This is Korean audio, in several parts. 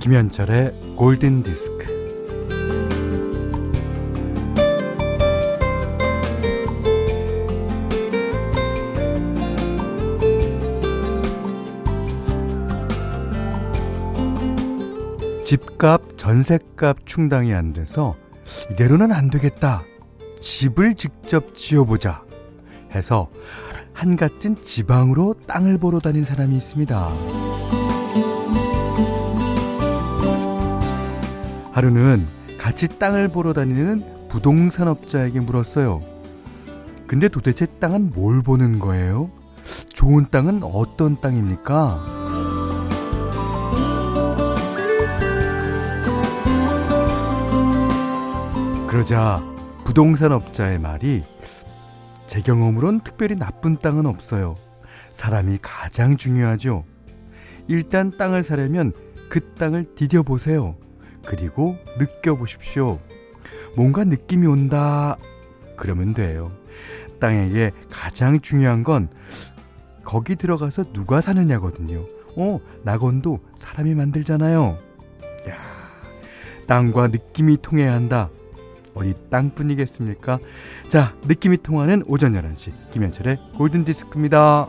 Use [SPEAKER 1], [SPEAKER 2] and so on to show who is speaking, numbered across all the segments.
[SPEAKER 1] 김현철의 골든 디스크. 집값, 전셋값 충당이 안 돼서 이대로는 안 되겠다. 집을 직접 지어보자. 해서 한갓진 지방으로 땅을 보러 다닌 사람이 있습니다. 하루는 같이 땅을 보러 다니는 부동산업자에게 물었어요. 근데 도대체 땅은 뭘 보는 거예요? 좋은 땅은 어떤 땅입니까? 그러자 부동산업자의 말이 제 경험으론 특별히 나쁜 땅은 없어요. 사람이 가장 중요하죠. 일단 땅을 사려면 그 땅을 디뎌보세요. 그리고 느껴보십시오. 뭔가 느낌이 온다. 그러면 돼요. 땅에게 가장 중요한 건 거기 들어가서 누가 사느냐거든요. 어, 낙원도 사람이 만들잖아요. 야, 땅과 느낌이 통해야 한다. 어디 땅뿐이겠습니까? 자, 느낌이 통하는 오전 11시 김현철의 골든디스크입니다.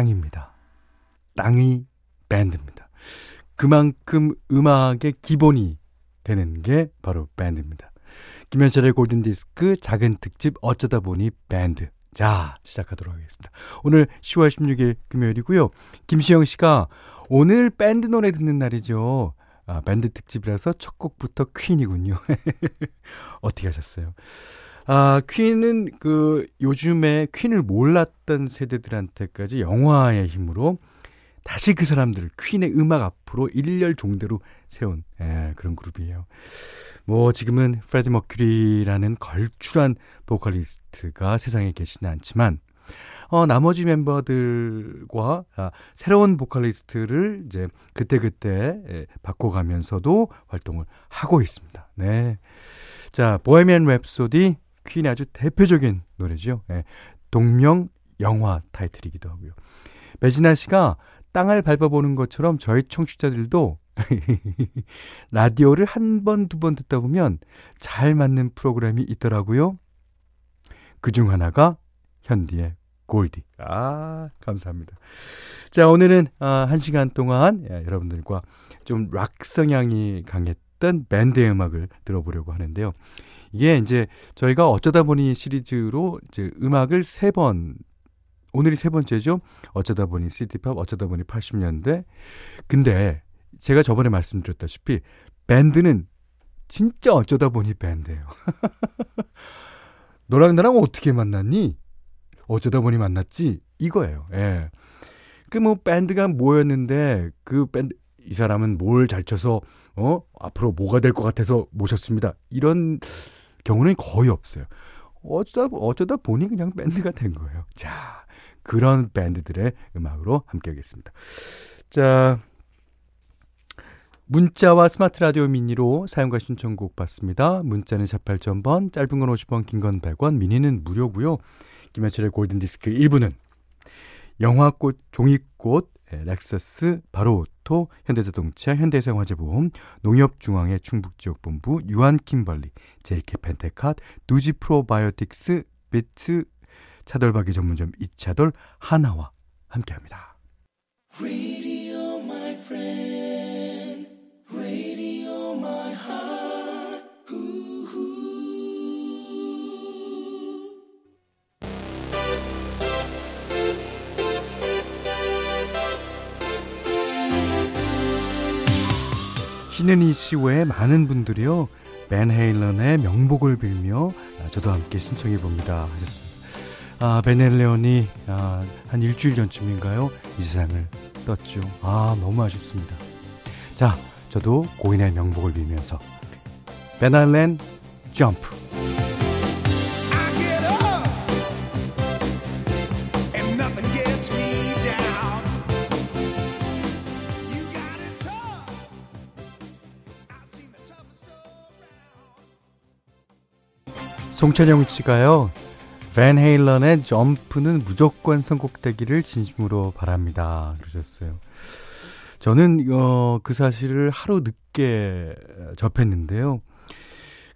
[SPEAKER 1] 땅입니다. 땅이 밴드입니다. 그만큼 음악의 기본이 되는 게 바로 밴드입니다. 김현철의 골든디스크 작은 특집 어쩌다 보니 밴드. 자, 시작하도록 하겠습니다. 오늘 10월 16일 금요일이고요. 김시영 씨가 오늘 밴드 노래 듣는 날이죠. 아, 밴드 특집이라서 첫 곡부터 퀸이군요. 어떻게 하셨어요? 아, 퀸은 그 요즘에 퀸을 몰랐던 세대들한테까지 영화의 힘으로 다시 그 사람들 퀸의 음악 앞으로 일렬 종대로 세운 예, 그런 그룹이에요. 뭐 지금은 프레디 머큐리라는 걸출한 보컬리스트가 세상에 계시는 않지만 어, 나머지 멤버들과 아, 새로운 보컬리스트를 이제 그때그때 예, 바꿔가면서도 활동을 하고 있습니다. 네. 자, 보헤미안 랩소디 퀸의 아주 대표적인 노래죠. 예, 동명 영화 타이틀이기도 하고요. 배진아 씨가 땅을 밟아보는 것처럼 저희 청취자들도 라디오를 한 번, 두 번 듣다 보면 잘 맞는 프로그램이 있더라고요. 그 중 하나가 현디의 골디. 아, 감사합니다. 자, 오늘은 아, 한 시간 동안 예, 여러분들과 좀 락 성향이 강했던 밴드의 음악을 들어보려고 하는데요. 이게 이제 저희가 어쩌다 보니 시리즈로 이제 음악을 세 번, 오늘이 세 번째죠. 어쩌다 보니 시티팝, 어쩌다 보니 80년대. 근데 제가 저번에 말씀드렸다시피 밴드는 진짜 어쩌다 보니 밴드예요. 너랑 나랑 어떻게 만났니? 어쩌다 보니 만났지? 이거예요. 예. 그 뭐 밴드가 모였는데 그 밴드 이 사람은 뭘 잘 쳐서 어 앞으로 뭐가 될 것 같아서 모셨습니다. 이런 경우는 거의 없어요. 어쩌다, 어쩌다 보니 그냥 밴드가 된 거예요. 자, 그런 밴드들의 음악으로 함께 하겠습니다. 자, 문자와 스마트 라디오 미니로 사연과 신청곡 받습니다. 문자는 48,000번, 짧은 건 50원, 긴 건 100원, 미니는 무료고요. 김현철의 골든디스크 1부는 영화꽃, 종이꽃, 예, 렉서스, 바로오토, 현대자동차, 현대생활재보험, 농협중앙회 충북지역본부, 유한킴벌리, 제일케 펜테캇, 누지 프로바이오틱스, 비트, 차돌박이 전문점 이차돌, 하나와 함께합니다. 신은희 씨 외에 많은 분들이요. 벤 헤일런의 명복을 빌며 아, 저도 함께 신청해 봅니다 하셨습니다. 아, 벤 헤일런이 아, 한 일주일 전쯤인가요? 이 세상을 떴죠. 아, 너무 아쉽습니다. 자, 저도 고인의 명복을 빌면서 벤 헤일런 점프. 송찬영 씨가요. 밴 헤일런의 점프는 무조건 선곡되기를 진심으로 바랍니다. 그러셨어요. 저는 어, 그 사실을 하루 늦게 접했는데요.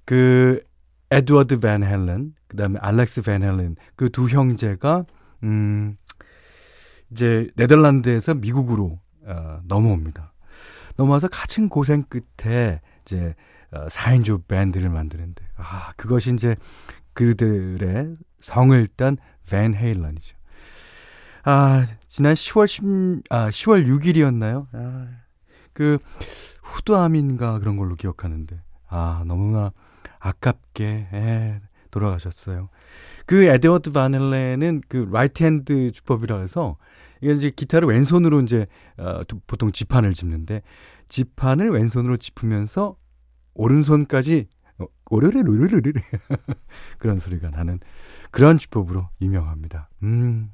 [SPEAKER 1] 그 에드워드 밴 헬런, 그다음에 알렉스 밴 헬런 그두 형제가 음 이제 네덜란드에서 미국으로 어, 넘어옵니다. 넘어와서 같은 고생 끝에 이제 어, 4인조 밴드를 만드는데 아 그것이 이제 그들의 성을 딴 밴 헤일런이죠. 아 지난 10월 10, 아 10월 6일이었나요? 아, 그 후두암인가 그런 걸로 기억하는데 아 너무나 아깝게 에, 돌아가셨어요. 그 에드워드 밴 헤일런은 그 right hand 주법이라 해서 이게 이제 기타를 왼손으로 이제 어, 보통 지판을 짚는데 지판을 왼손으로 짚으면서 오른손까지 어, 오르르르르르 그런 소리가 나는 그런 주법으로 유명합니다. 음.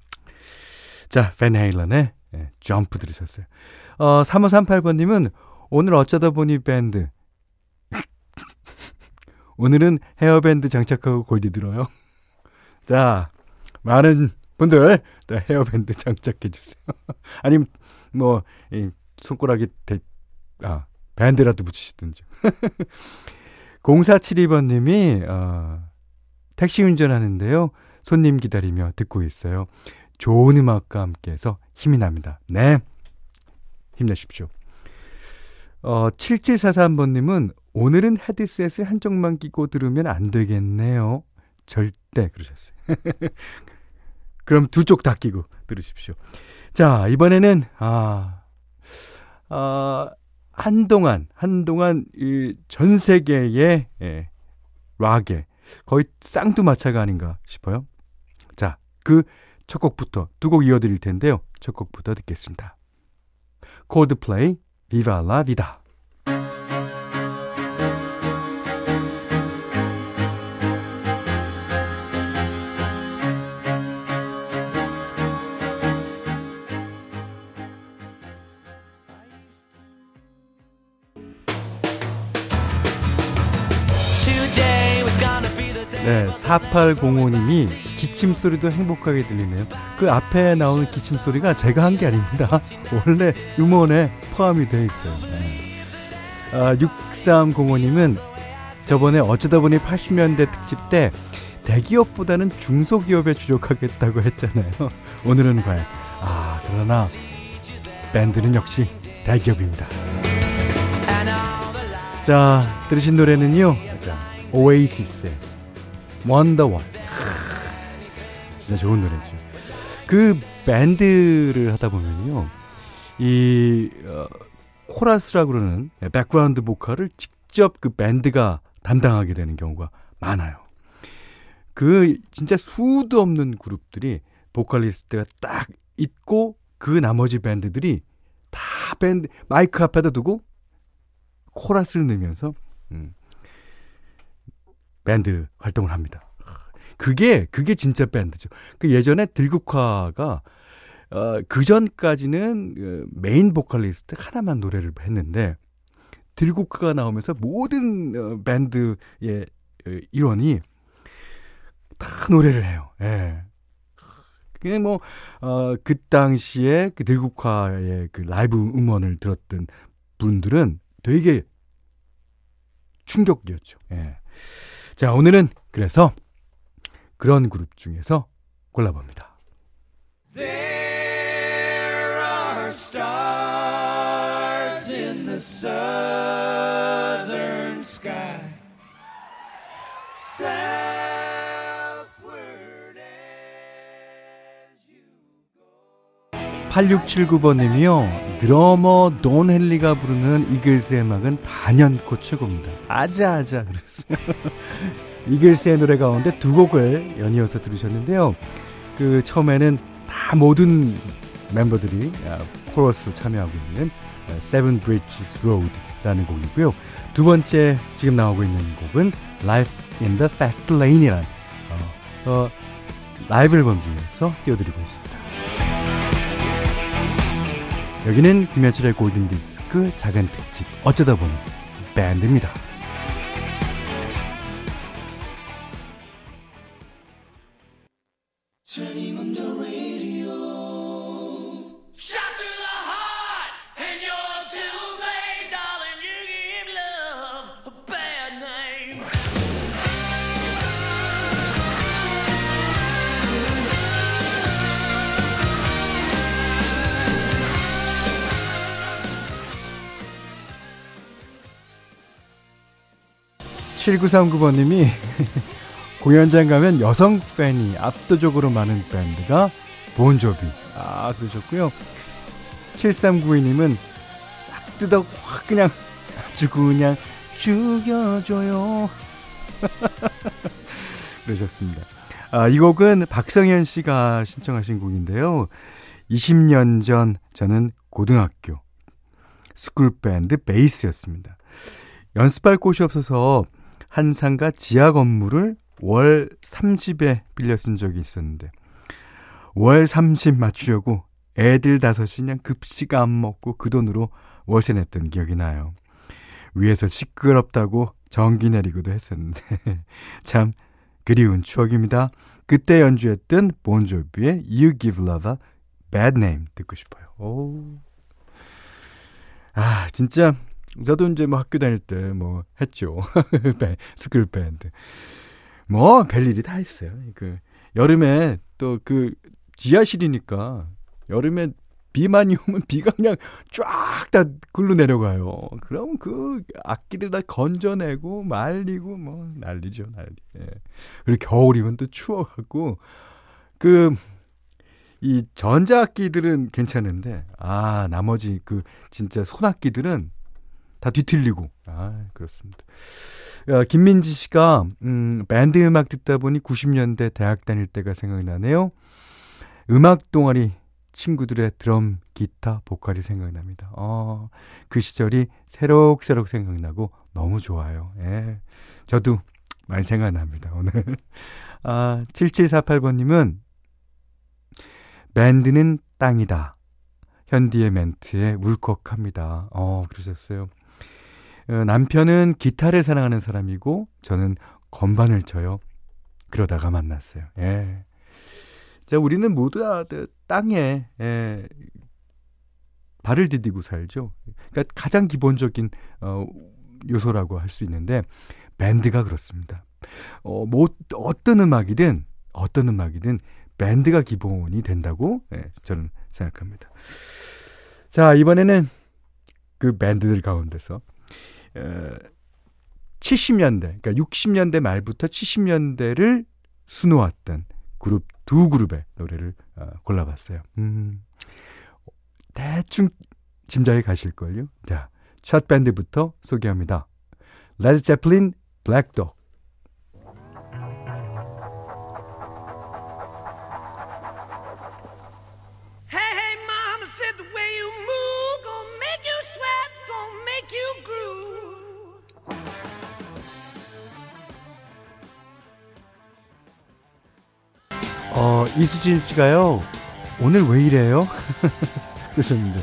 [SPEAKER 1] 자, 팬 헤일런의 예, 점프 들으셨어요. 어, 3538번님은 오늘 어쩌다 보니 밴드. 오늘은 헤어밴드 장착하고 골디 들어요. 자, 많은 분들 헤어밴드 장착해 주세요. 아니면 뭐 이, 손가락에 대, 아, 밴드라도 붙이시든지. 0472번님이 어, 택시 운전하는데요. 손님 기다리며 듣고 있어요. 좋은 음악과 함께 해서 힘이 납니다. 네. 힘내십시오. 어, 7743번님은 오늘은 헤드셋을 한쪽만 끼고 들으면 안 되겠네요. 절대 그러셨어요. 그럼 두 쪽 다 끼고 들으십시오. 자, 이번에는, 아, 아, 한동안, 한동안, 이전 세계의, 예, 락의 거의 쌍두마차가 아닌가 싶어요. 자, 그 첫 곡부터 두 곡 이어드릴 텐데요. 첫 곡부터 듣겠습니다. 콜드플레이, 비바 라 비다. 네, 4805님이 기침 소리도 행복하게 들리네요. 그 앞에 나오는 기침 소리가 제가 한 게 아닙니다. 원래 음원에 포함이 되어 있어요. 네. 아, 6305님은 저번에 어쩌다 보니 80년대 특집 때 대기업보다는 중소기업에 주력하겠다고 했잖아요. 오늘은 과연 아 그러나 밴드는 역시 대기업입니다. 자 들으신 노래는요. 자, 오아시스의 Wonderwall. 진짜 좋은 노래죠. 그 밴드를 하다 보면요. 이 어, 코러스라 그러는 background 보컬을 직접 그 밴드가 담당하게 되는 경우가 많아요. 그 진짜 수도 없는 그룹들이 보컬리스트가 딱 있고 그 나머지 밴드들이 다 밴드 마이크 앞에다 두고 코러스를 넣으면서 음, 밴드 활동을 합니다. 그게 그게 진짜 밴드죠. 그 예전에 들국화가 어, 그 전까지는 그 메인 보컬리스트 하나만 노래를 했는데 들국화가 나오면서 모든 어, 밴드의 어, 일원이 다 노래를 해요. 예. 그게 뭐, 어, 그 당시에 그 들국화의 그 라이브 음원을 들었던 분들은 되게 충격이었죠. 예. 자, 오늘은 그래서 그런 그룹 중에서 골라봅니다. There are stars in the southern sky. 8679번님이요. 드러머 돈 헨리가 부르는 이글스의 음악은 단연코 최고입니다. 아자아자 그랬어요. 이글스의 노래 가운데 두 곡을 연이어서 들으셨는데요. 그 처음에는 다 모든 멤버들이 아, 코러스로 참여하고 있는 Seven Bridges Road라는 곡이고요. 두 번째 지금 나오고 있는 곡은 Life in the Fast Lane이라는 어, 어, 라이브 앨범 중에서 띄워드리고 있습니다. 여기는 김현철의 골든디스크 작은 특집 어쩌다 보니 밴드입니다. 7939번님이 공연장 가면 여성 팬이 압도적으로 많은 밴드가 본조비. 아, 그러셨고요. 7392님은 싹 뜯어 확 그냥 아주 그냥 죽여줘요. 그러셨습니다. 아, 이 곡은 박성현 씨가 신청하신 곡인데요. 20년 전 저는 고등학교 스쿨밴드 베이스였습니다. 연습할 곳이 없어서 한 상가 지하 건물을 월 30에 빌려 쓴 적이 있었는데 월 30 맞추려고 애들 다섯이 그냥 급식 안 먹고 그 돈으로 월세 냈던 기억이 나요. 위에서 시끄럽다고 전기 내리고도 했었는데 참 그리운 추억입니다. 그때 연주했던 본조비의 You Give Love a Bad Name 듣고 싶어요. 오. 아, 진짜 저도 이제 뭐 학교 다닐 때 뭐 했죠. 스쿨 밴드. 뭐 별일이 다 있어요. 그 여름에 또 그 지하실이니까 여름에 비 많이 오면 비가 그냥 쫙 다 굴러 내려가요. 그럼 그 악기들 다 건져내고 말리고 뭐 난리죠, 난리. 예. 그리고 겨울이면 또 추워갖고 그 이 전자악기들은 괜찮은데 아 나머지 그 진짜 손악기들은 다 뒤틀리고 아 그렇습니다. 어, 김민지 씨가 음, 밴드 음악 듣다 보니 90년대 대학 다닐 때가 생각이 나네요. 음악 동아리 친구들의 드럼, 기타, 보컬이 생각납니다. 어, 그 시절이 새록새록 생각나고 너무 좋아요. 예. 저도 많이 생각납니다, 오늘. 아, 7748번님은 밴드는 땅이다. 현디의 멘트에 울컥합니다. 어, 그러셨어요. 어, 남편은 기타를 사랑하는 사람이고 저는 건반을 쳐요. 그러다가 만났어요. 예. 자, 우리는 모두 다 땅에 예, 발을 디디고 살죠. 그러니까 가장 기본적인 어, 요소라고 할 수 있는데 밴드가 그렇습니다. 어, 뭐 어떤 음악이든 어떤 음악이든 밴드가 기본이 된다고 예, 저는 생각합니다. 자, 이번에는 그 밴드들 가운데서 70년대, 그러니까 60년대 말부터 70년대를 수놓았던 그룹 두 그룹의 노래를 어, 골라봤어요. 음, 대충 짐작이 가실걸요? 자, 첫 밴드부터 소개합니다. 레드 제플린, 블랙독. 어, 이수진 씨가요, 오늘 왜 이래요? 그러셨는데,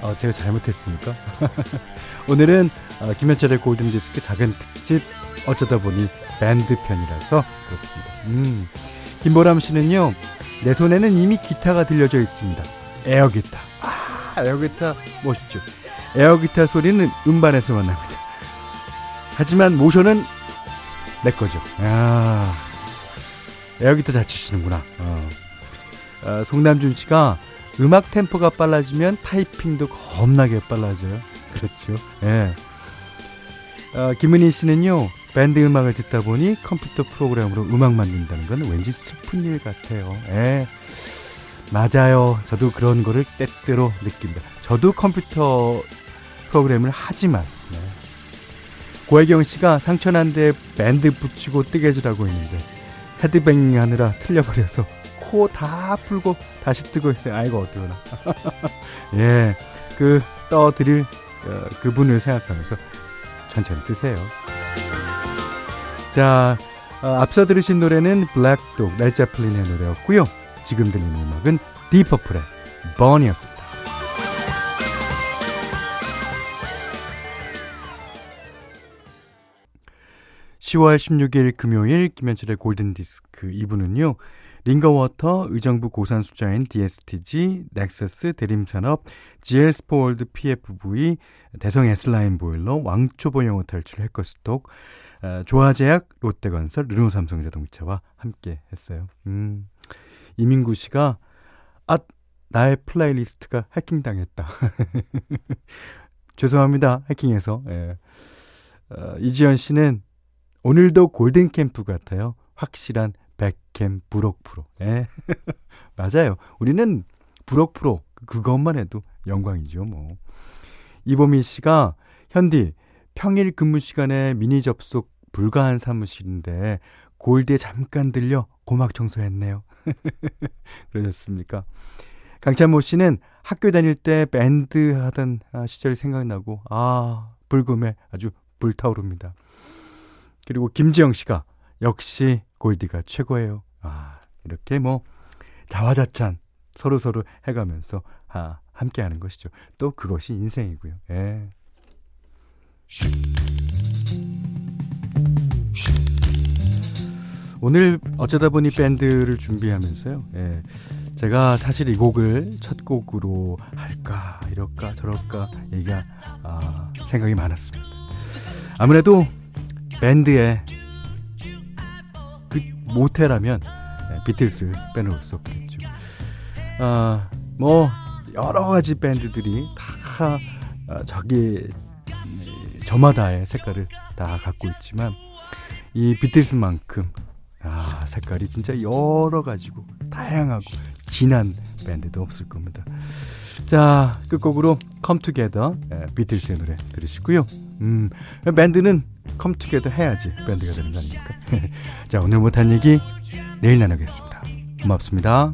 [SPEAKER 1] 어, 제가 잘못했습니까? 오늘은 어, 김현철의 골든디스크 작은 특집, 어쩌다 보니 밴드 편이라서 그렇습니다. 음. 김보람 씨는요, 내 손에는 이미 기타가 들려져 있습니다. 에어 기타. 아, 에어 기타 멋있죠. 에어 기타 소리는 음반에서만 납니다. 하지만 모션은 내 거죠. 아. 에어기타 잘 치시는구나. 어. 어, 송남준 씨가 음악 템포가 빨라지면 타이핑도 겁나게 빨라져요. 그렇죠. 예. 어, 김은희 씨는요, 밴드 음악을 듣다 보니 컴퓨터 프로그램으로 음악 만든다는 건 왠지 슬픈 일 같아요. 예. 맞아요. 저도 그런 거를 때때로 느낍니다. 저도 컴퓨터 프로그램을 하지만, 네. 고혜경 씨가 상처난 데 밴드 붙이고 뜨개질하고 있는데, 헤드뱅잉 하느라 틀려버려서 코 다 풀고 다시 뜨고 있어요. 아이고 어떡하나. 예, 그 떠드릴 어, 그분을 생각하면서 천천히 뜨세요. 자, 어, 앞서 들으신 노래는 Black Dog, 레드 제플린의 노래였고요. 지금 들리는 음악은 딥 퍼플의 Burn이었습니다. 10월 16일 금요일 김현철의 골든디스크 2부는요. 링거워터, 의정부 고산수자인 DSTG, 넥서스, 대림산업, GL스포월드 PFV, 대성 S라인 보일러, 왕초보 영어 탈출 해커스톡, 어, 조아제약, 롯데건설, 르노삼성자동차와 함께 했어요. 음, 이민구 씨가 아 나의 플레이리스트가 해킹당했다. 죄송합니다. 해킹해서. 예. 어, 이지연 씨는 오늘도 골든 캠프 같아요. 확실한 배캠 부록 프로. 예. 맞아요. 우리는 부록 프로 그것만 해도 영광이죠, 뭐. 이보미 씨가 현디 평일 근무 시간에 미니 접속 불가한 사무실인데 골드에 잠깐 들려 고막 청소했네요. 그러셨습니까? 강찬모 씨는 학교 다닐 때 밴드 하던 아, 시절 생각나고 아 불금에 아주 불타오릅니다. 그리고 김지영 씨가 역시 골디가 최고예요. 아 이렇게 뭐 자화자찬 서로 서로 해가면서 아 함께 하는 것이죠. 또 그것이 인생이고요. 예. 오늘 어쩌다 보니 밴드를 준비하면서요. 예. 제가 사실 이 곡을 첫 곡으로 할까 이럴까 저럴까 얘기가 아, 생각이 많았습니다. 아무래도 밴드의 그 모태라면 예, 비틀스 빼놓을 수 없겠죠. 아, 뭐 여러 가지 밴드들이 다 아, 저기 저마다의 색깔을 다 갖고 있지만 이 비틀스만큼 아, 색깔이 진짜 여러 가지고 다양하고 진한 밴드도 없을 겁니다. 자, 끝곡으로 Together 예, 비틀스의 노래 들으시고요. 음, 밴드는 Together 해야지 밴드가 되는 거 아닙니까? 자, 오늘 못한 얘기 내일 나누겠습니다. 고맙습니다.